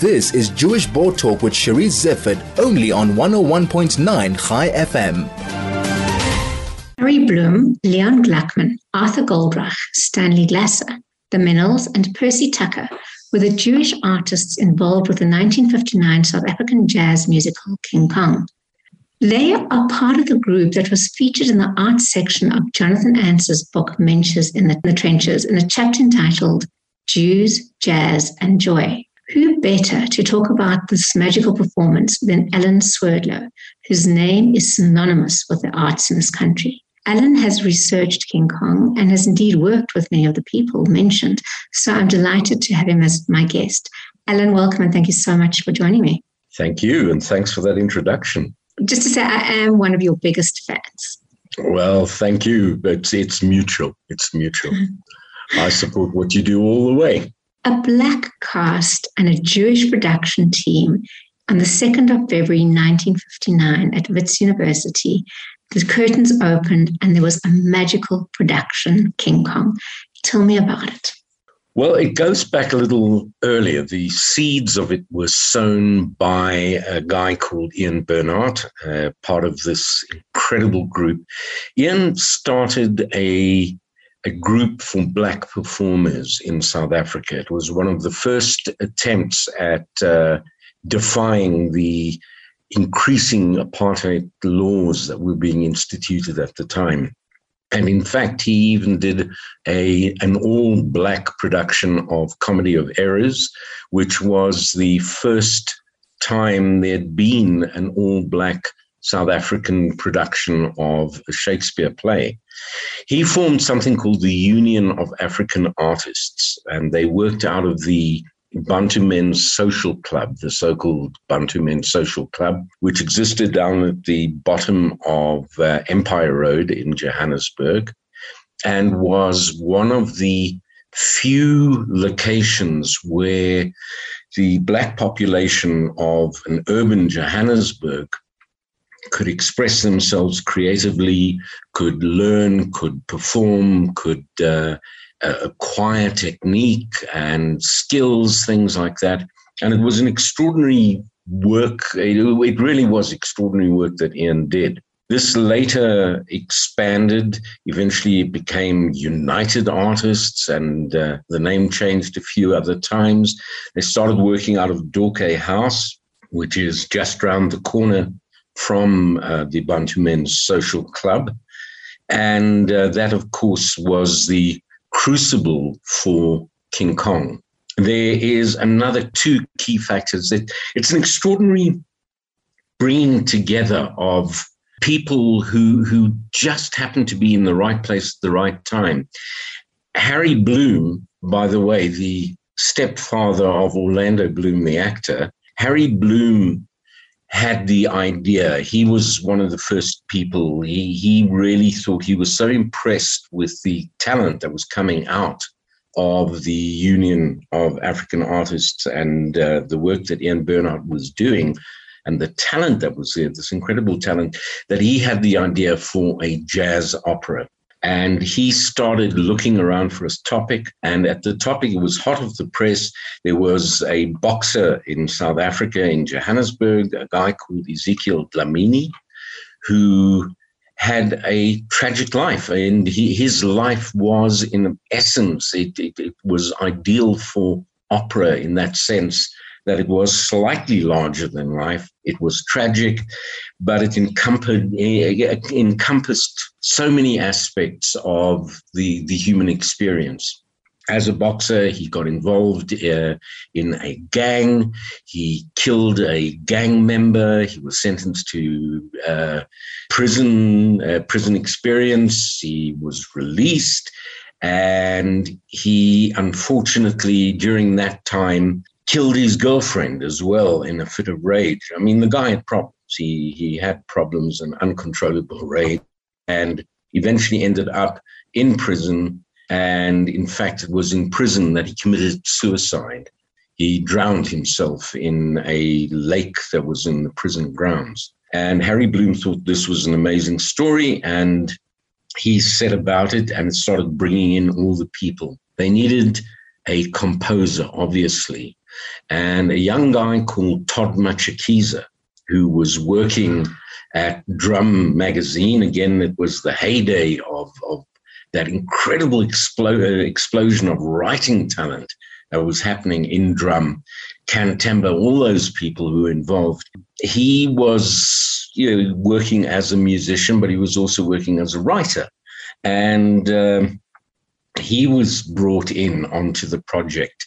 This is Jewish Board Talk with Charisse Zeifert, only on 101.9 ChaiFM. Harry Bloom, Leon Gluckman, Arthur Goldreich, Stanley Glasser, the Minnells, and Percy Tucker were the Jewish artists involved with the 1959 South African jazz musical King Kong. They are part of the group that was featured in the arts section of Jonathan Ancer's book Mensches in the Trenches in a chapter entitled Jews, Jazz, and Joy. Who better to talk about this magical performance than Alan Swerdlow, whose name is synonymous with the arts in this country? Alan has researched King Kong and has indeed worked with many of the people mentioned, so I'm delighted to have him as my guest. Alan, welcome and thank you so much for joining me. Thank you, and thanks for that introduction. Just to say, I am one of your biggest fans. Well, thank you. It's, it's mutual. It's mutual. I support what you do all the way a black cast and a Jewish production team on the 2nd of February 1959 at Wits University. The curtains opened and there was a magical production, King Kong. Tell me about it. Well, it goes back a little earlier. The seeds of it were sown by a guy called Ian Bernhardt, uh, part of this incredible group. Ian started a a group for black performers in South Africa. It was one of the first attempts at uh, defying the increasing apartheid laws that were being instituted at the time. And in fact, he even did a an all black production of Comedy of Errors, which was the first time there'd been an all black South African production of a Shakespeare play. He formed something called the Union of African Artists, and they worked out of the Bantu Men's Social Club, the so called Bantu Men's Social Club, which existed down at the bottom of uh, Empire Road in Johannesburg and was one of the few locations where the black population of an urban Johannesburg could express themselves creatively, could learn, could perform, could uh, acquire technique and skills, things like that. And it was an extraordinary work. It, really was extraordinary work that Ian did. This later expanded. Eventually, it became United Artists, and uh, the name changed a few other times. They started working out of Dorkay House, which is just round the corner from uh, the Bantu Men's Social Club. And uh, that, of course, was the crucible for King Kong. There is another two key factors it's an extraordinary bringing together of people who who just happen to be in the right place at the right time. Harry Bloom, by the way, the stepfather of Orlando Bloom, the actor, Harry Bloom had the idea. He was one of the first people. He, he really thought he was so impressed with the talent that was coming out of the Union of African Artists and uh, the work that Ian Bernhardt was doing and the talent that was there, this incredible talent, that he had the idea for a jazz opera. And he started looking around for his topic. And at the topic, it was hot off the press. There was a boxer in South Africa, in Johannesburg, a guy called Ezekiel Dlamini, who had a tragic life. And he, his life was, in essence, it, it, it was ideal for opera in that sense that it was slightly larger than life. It was tragic, but it encompassed, encompassed so many aspects of the, the human experience. As a boxer, he got involved uh, in a gang. He killed a gang member. He was sentenced to uh, prison, uh, prison experience. He was released. And he, unfortunately, during that time, killed his girlfriend as well in a fit of rage. I mean, the guy had problems. He, he had problems and uncontrollable rage and eventually ended up in prison. And in fact, it was in prison that he committed suicide. He drowned himself in a lake that was in the prison grounds. And Harry Bloom thought this was an amazing story. And he set about it and started bringing in all the people. They needed a composer, obviously and a young guy called Todd Matshikiza, who was working at Drum Magazine. Again, it was the heyday of, of that incredible explo- explosion of writing talent that was happening in Drum. Can Themba, all those people who were involved. He was you know, working as a musician, but he was also working as a writer. And um, he was brought in onto the project.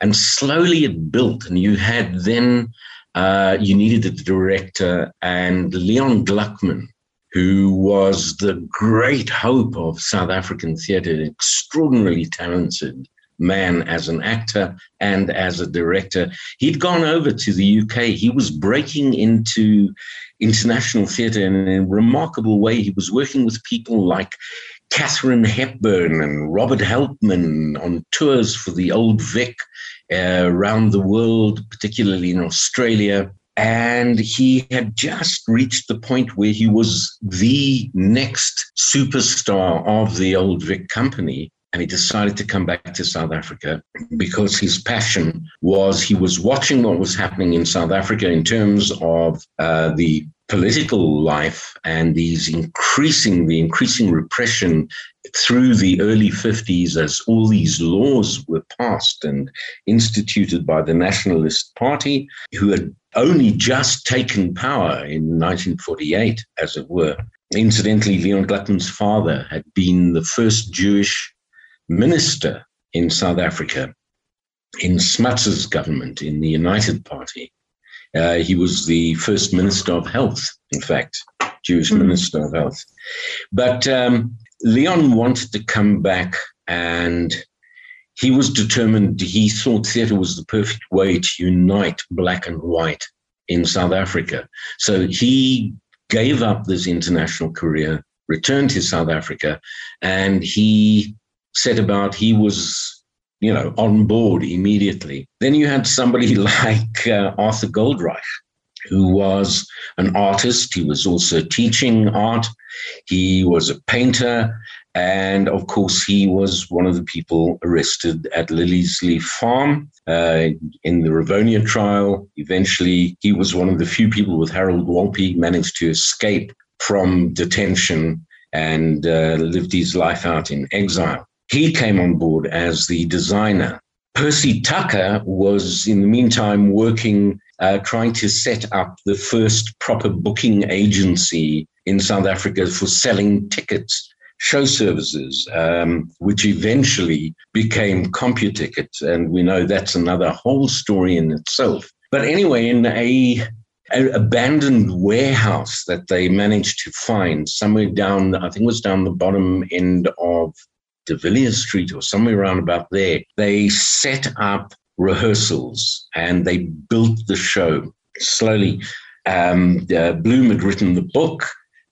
And slowly it built, and you had then, uh, you needed a director, and Leon Gluckman, who was the great hope of South African theatre, an extraordinarily talented man as an actor and as a director. He'd gone over to the UK. He was breaking into international theatre in a remarkable way. He was working with people like Katharine Hepburn and Robert Helpmann on tours for the Old Vic uh, around the world, particularly in Australia. And he had just reached the point where he was the next superstar of the Old Vic company and he decided to come back to South Africa because his passion was he was watching what was happening in South Africa in terms of uh, the political life and these increasing the increasing repression through the early 50s as all these laws were passed and instituted by the nationalist party who had only just taken power in 1948 as it were. Incidentally leon gluckman's father had been the first jewish minister in South Africa in Smuts's government in the United Party. Uh, he was the first minister of health, in fact, Jewish mm-hmm. minister of health. But um, Leon wanted to come back and he was determined, he thought theatre was the perfect way to unite black and white in South Africa. So he gave up this international career, returned to South Africa, and he set about, he was, you know, on board immediately. Then you had somebody like uh, Arthur Goldreich, who was an artist. He was also teaching art. He was a painter. And of course, he was one of the people arrested at Liliesleaf Farm uh, in the Rivonia trial. Eventually, he was one of the few people with Harold Wolpe managed to escape from detention and uh, lived his life out in exile. He came on board as the designer. Percy Tucker was, in the meantime, working, uh, trying to set up the first proper booking agency in South Africa for selling tickets, show services, um, which eventually became CompuTicket. And we know that's another whole story in itself. But anyway, in a an abandoned warehouse that they managed to find somewhere down, I think it was down the bottom end of De Villiers Street or somewhere around about there, they set up rehearsals and they built the show slowly. Um, uh, Bloom had written the book.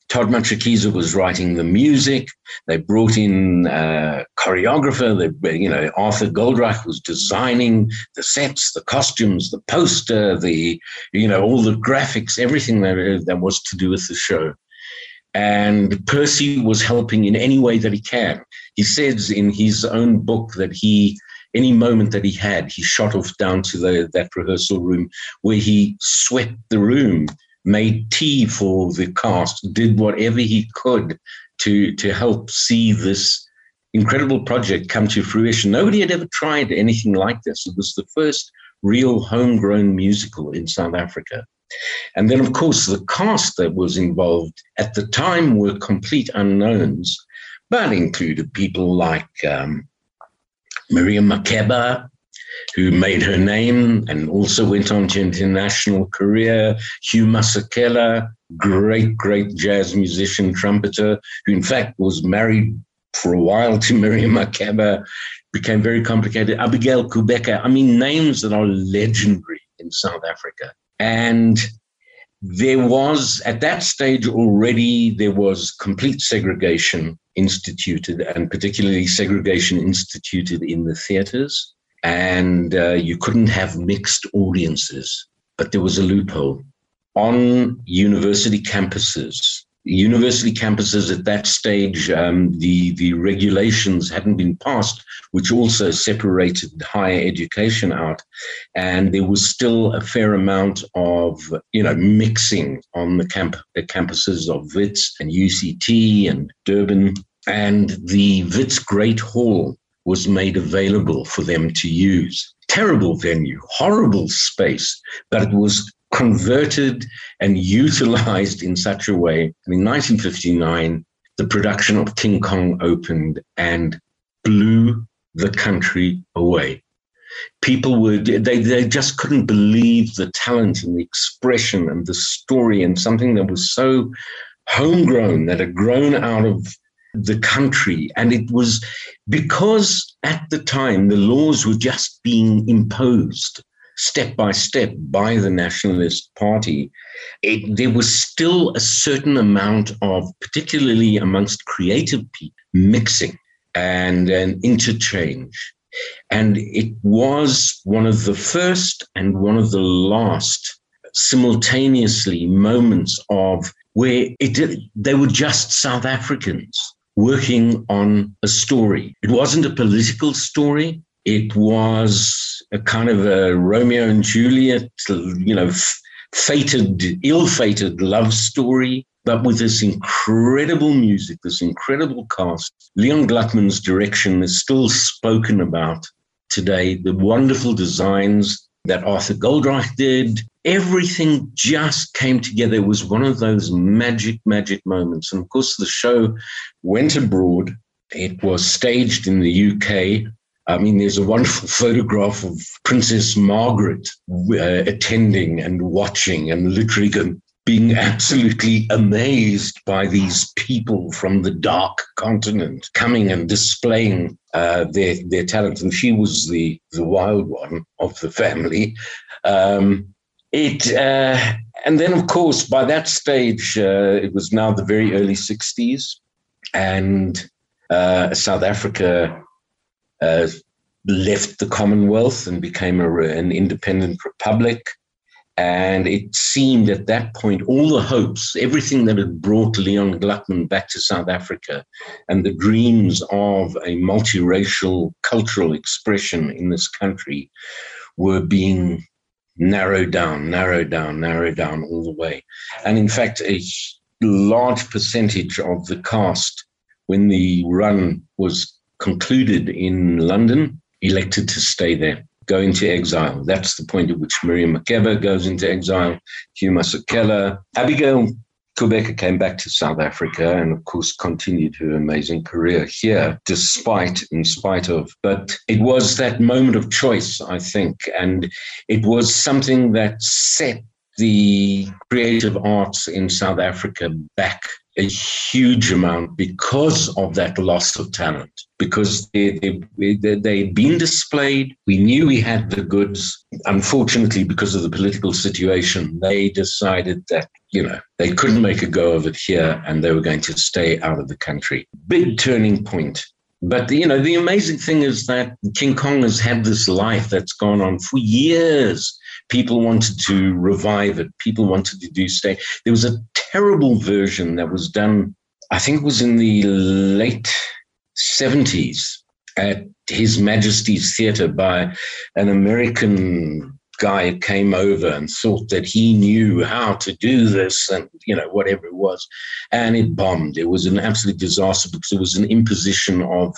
Todd Matshikiza was writing the music. They brought in a choreographer. They, you know, Arthur Goldreich was designing the sets, the costumes, the poster, the, you know, all the graphics, everything that, that was to do with the show. And Percy was helping in any way that he can. He says in his own book that he, any moment that he had, he shot off down to the, that rehearsal room where he swept the room, made tea for the cast, did whatever he could to, to help see this incredible project come to fruition. Nobody had ever tried anything like this. It was the first real homegrown musical in South Africa. And then, of course, the cast that was involved at the time were complete unknowns, but included people like um, Miriam Makeba, who made her name and also went on to international career. Hugh Masekela, great, great jazz musician, trumpeter, who in fact was married for a while to Miriam Makeba, became very complicated. Abigail Kubeka, I mean, names that are legendary in South Africa. And there was, at that stage already, there was complete segregation instituted, and particularly segregation instituted in the theaters. And uh, you couldn't have mixed audiences, but there was a loophole. On university campuses, university campuses at that stage, um, the, the regulations hadn't been passed, which also separated higher education out. And there was still a fair amount of, you know, mixing on the, camp, the campuses of WITS and UCT and Durban. And the WITS Great Hall was made available for them to use. Terrible venue, horrible space, but it was converted and utilized in such a way. In 1959, the production of King Kong opened and blew the country away. People were, they, they just couldn't believe the talent and the expression and the story and something that was so homegrown that had grown out of the country. And it was because at the time the laws were just being imposed step by step by the Nationalist Party, it, there was still a certain amount of, particularly amongst creative people, mixing and an interchange. And it was one of the first and one of the last simultaneously moments of where it they were just South Africans working on a story. It wasn't a political story. It was a kind of a Romeo and Juliet, you know, fated, ill-fated love story, but with this incredible music, this incredible cast. Leon Gluckman's direction is still spoken about today. The wonderful designs that Arthur Goldreich did, everything just came together. It was one of those magic, magic moments. And of course, the show went abroad. It was staged in the UK I mean, there's a wonderful photograph of Princess Margaret uh, attending and watching and literally being absolutely amazed by these people from the dark continent coming and displaying uh, their their talent. And she was the the wild one of the family. Um, it uh, and then of course by that stage uh, it was now the very early '60s, and uh, South Africa uh, left the Commonwealth and became a, an independent republic. And it seemed at that point, all the hopes, everything that had brought Leon Gluckman back to South Africa and the dreams of a multiracial cultural expression in this country were being narrowed down, narrowed down, narrowed down all the way. And in fact, a large percentage of the cast, when the run was concluded in London, elected to stay there, go into exile. That's the point at which Miriam Makeba goes into exile, Hugh Masekela. Abigail Kubeka came back to South Africa and, of course, continued her amazing career here, despite, in spite of. But it was that moment of choice, I think, and it was something that set the creative arts in South Africa back a huge amount because of that loss of talent, because they, they, they, they'd been displayed. We knew we had the goods. Unfortunately, because of the political situation, they decided that, you know, they couldn't make a go of it here and they were going to stay out of the country. Big turning point. But you know, the amazing thing is that King Kong has had this life that's gone on for years. People wanted to revive it. People wanted to do stay. There was a terrible version that was done, I think it was in the late 70s at His Majesty's Theatre by an American guy came over and thought that he knew how to do this and you know whatever it was. And it bombed. It was an absolute disaster because it was an imposition of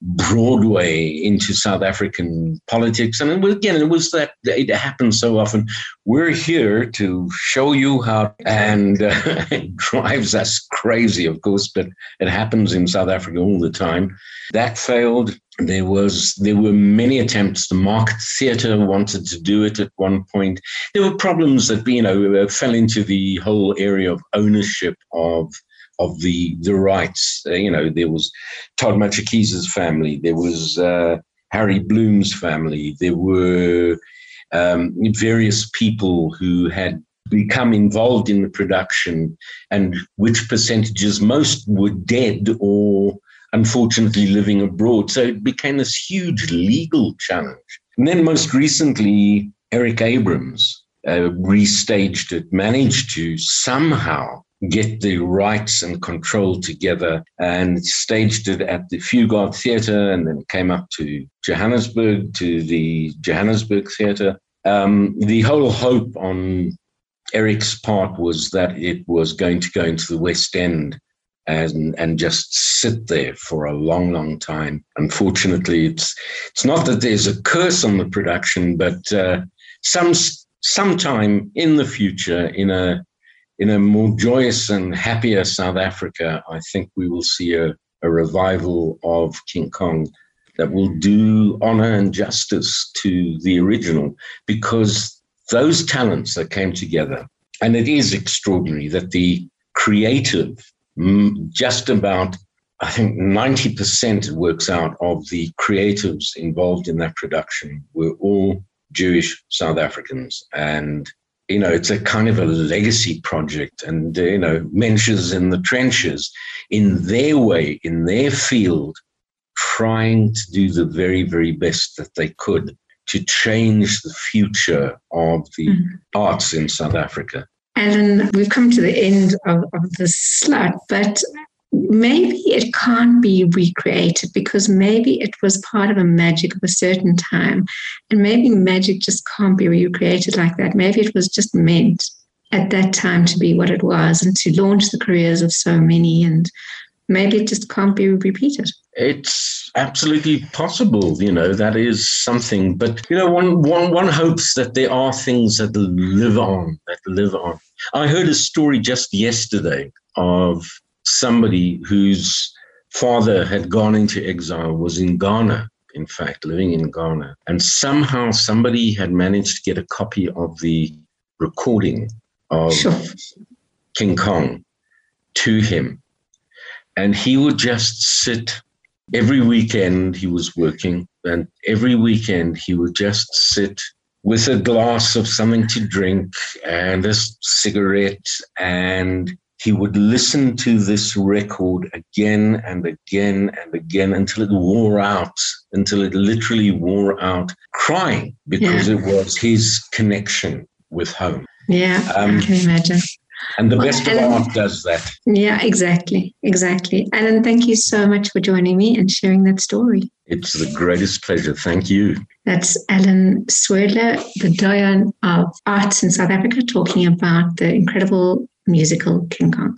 broadway into south african politics. And it was, again it was that it happens so often. We're here to show you how and uh, it drives us crazy of course but it happens in south africa all the time. That failed there was there were many attempts. The Market Theatre wanted to do it at one point. There were problems that you know uh, fell into the whole area of ownership of of the the rights. Uh, you know, there was Todd Matshikiza's family. There was uh, Harry Bloom's family. There were um, various people who had become involved in the production and which percentages most were dead or unfortunately living abroad. So it became this huge legal challenge. And then most recently, Eric Abraham uh, restaged it, managed to somehow get the rights and control together and staged it at the Fugard Theatre and then came up to Johannesburg to the Johannesburg Theatre. Um, the whole hope on Eric's part was that it was going to go into the West End and and just sit there for a long, long time. Unfortunately, it's it's not that there's a curse on the production, but uh, some sometime in the future, in a in a more joyous and happier South Africa, I think we will see a, a revival of King Kong that will do honor and justice to the original because those talents that came together, and it is extraordinary that the creative, just about, I think 90% works out of the creatives involved in that production were all Jewish South Africans. And, you know, it's a kind of a legacy project. And, uh, you know, Mensch's in the trenches, in their way, in their field, trying to do the very, very best that they could to change the future of the mm. arts in South Africa. Alan, we've come to the end of, of this slot, but maybe it can't be recreated because maybe it was part of a magic of a certain time. And maybe magic just can't be recreated like that. Maybe it was just meant at that time to be what it was and to launch the careers of so many. And maybe it just can't be repeated. It's absolutely possible, you know, that is something. But, you know, one, one, one hopes that there are things that live on, that live on. I heard a story just yesterday of somebody whose father had gone into exile, was in Ghana, in fact, living in Ghana. And somehow somebody had managed to get a copy of the recording of sure. King Kong to him. And he would just sit every weekend, he was working, and every weekend he would just sit with a glass of something to drink and a cigarette and he would listen to this record again and again and again until it wore out, until it literally wore out, crying because yeah. it was his connection with home. Yeah, um, I can imagine. And the well, best Alan, of art does that. Yeah, exactly. Exactly. Alan, thank you so much for joining me and sharing that story. It's the greatest pleasure. Thank you. That's Alan Swerdlow, the doyen of arts in South Africa, talking about the incredible musical King Kong.